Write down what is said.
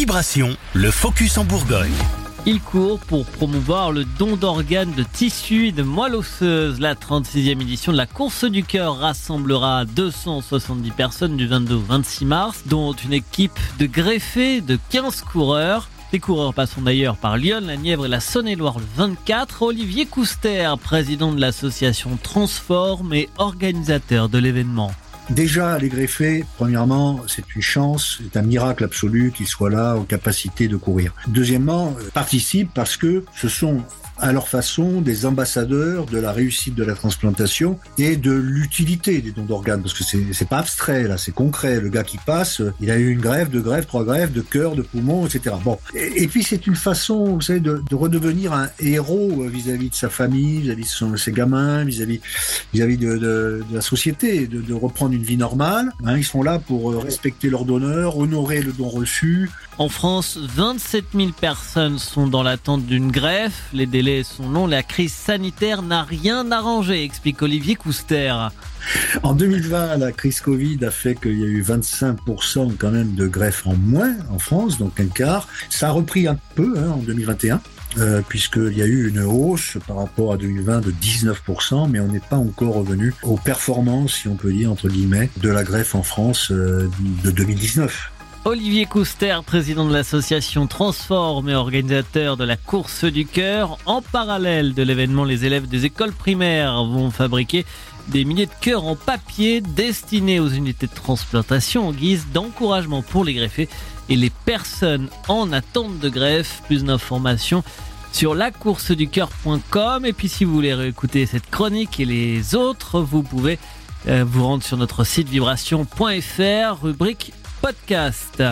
Vibration, le focus en Bourgogne. Il court pour promouvoir le don d'organes de tissus et de moelle osseuse. La 36e édition de la course du cœur rassemblera 270 personnes du 22 au 26 mars, dont une équipe de greffés de 15 coureurs. Les coureurs passeront d'ailleurs par Lyon, la Nièvre et la Saône-et-Loire le 24. Olivier Couster, président de l'association Transform et organisateur de l'événement. Déjà, les greffés, premièrement, c'est une chance, c'est un miracle absolu qu'ils soient là aux capacités de courir. Deuxièmement, euh, participent parce que ce sont à leur façon des ambassadeurs de la réussite de la transplantation et de l'utilité des dons d'organes parce que c'est pas abstrait là, c'est concret. Le gars qui passe, il a eu une grève, deux grèves, trois grèves de cœur, de poumon, etc. Bon, et, puis c'est une façon, vous savez, de, de redevenir un héros vis-à-vis de sa famille, vis-à-vis de, ses gamins, vis-à-vis de, de, de, la société, de, de reprendre une vie normale. Hein, ils sont là pour euh, respecter leur donneur, honorer le don reçu. En France, 27 000 personnes sont dans l'attente d'une greffe. Les délais son longs, la crise sanitaire n'a rien arrangé, explique Olivier Couster. En 2020, la crise Covid a fait qu'il y a eu 25% quand même de greffes en moins en France, donc un quart. Ça a repris un peu hein, en 2021. Euh, puisqu'il y a eu une hausse par rapport à 2020 de 19%, mais on n'est pas encore revenu aux performances, si on peut dire, entre guillemets, de la greffe en France euh, de 2019. Olivier Couster, président de l'association Transforme et organisateur de la course du cœur. En parallèle de l'événement, les élèves des écoles primaires vont fabriquer des milliers de cœurs en papier destinés aux unités de transplantation en guise d'encouragement pour les greffés et les personnes en attente de greffe. Plus d'informations sur lacourseducoeur.com et puis si vous voulez réécouter cette chronique et les autres, vous pouvez euh, vous rendre sur notre site vibration.fr, rubrique podcast.